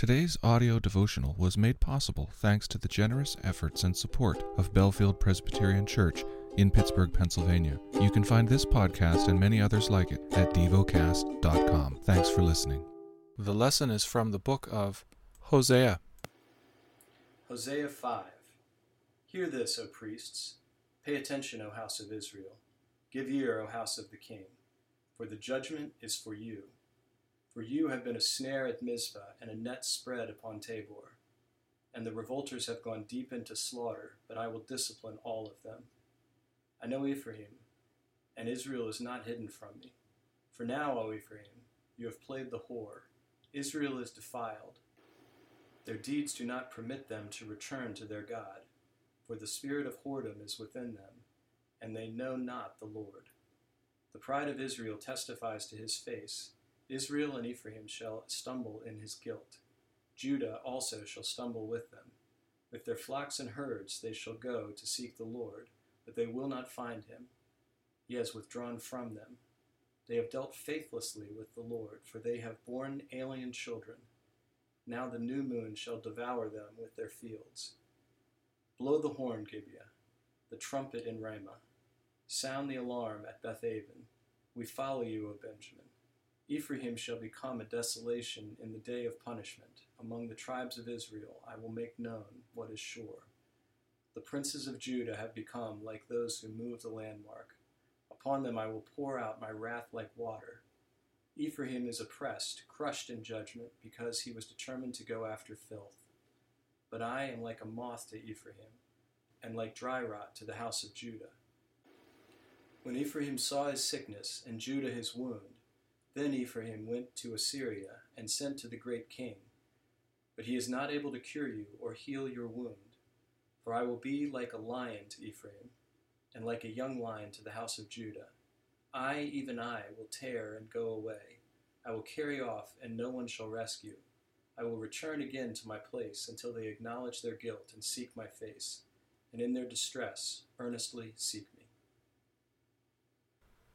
Today's audio devotional was made possible thanks to the generous efforts and support of Bellefield Presbyterian Church in Pittsburgh, Pennsylvania. You can find this podcast and many others like it at devocast.com. Thanks for listening. The lesson is from the book of Hosea. Hosea 5 Hear this, O priests. Pay attention, O house of Israel. Give ear, O house of the king. For the judgment is for you. For you have been a snare at Mizpah and a net spread upon Tabor. And the revolters have gone deep into slaughter, but I will discipline all of them. I know Ephraim, and Israel is not hidden from me. For now, O Ephraim, you have played the whore. Israel is defiled. Their deeds do not permit them to return to their God, for the spirit of whoredom is within them, and they know not the Lord. The pride of Israel testifies to his face Israel and Ephraim shall stumble in his guilt. Judah also shall stumble with them. With their flocks and herds they shall go to seek the Lord, but they will not find him. He has withdrawn from them. They have dealt faithlessly with the Lord, for they have borne alien children. Now the new moon shall devour them with their fields. Blow the horn, Gibeah, the trumpet in Ramah. Sound the alarm at Bethaven. We follow you, O Benjamin. Ephraim shall become a desolation in the day of punishment. Among the tribes of Israel I will make known what is sure. The princes of Judah have become like those who move the landmark. Upon them I will pour out my wrath like water. Ephraim is oppressed, crushed in judgment, because he was determined to go after filth. But I am like a moth to Ephraim, and like dry rot to the house of Judah. When Ephraim saw his sickness, and Judah his wound, then Ephraim went to Assyria and sent to the great king. But he is not able to cure you or heal your wound. For I will be like a lion to Ephraim, and like a young lion to the house of Judah. I, even I, will tear and go away. I will carry off, and no one shall rescue. I will return again to my place until they acknowledge their guilt and seek my face, and in their distress earnestly seek me.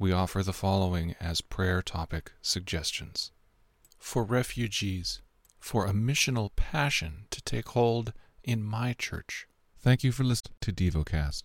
we offer the following as prayer topic suggestions. For refugees, for a missional passion to take hold in my church. Thank you for listening to DevoCast.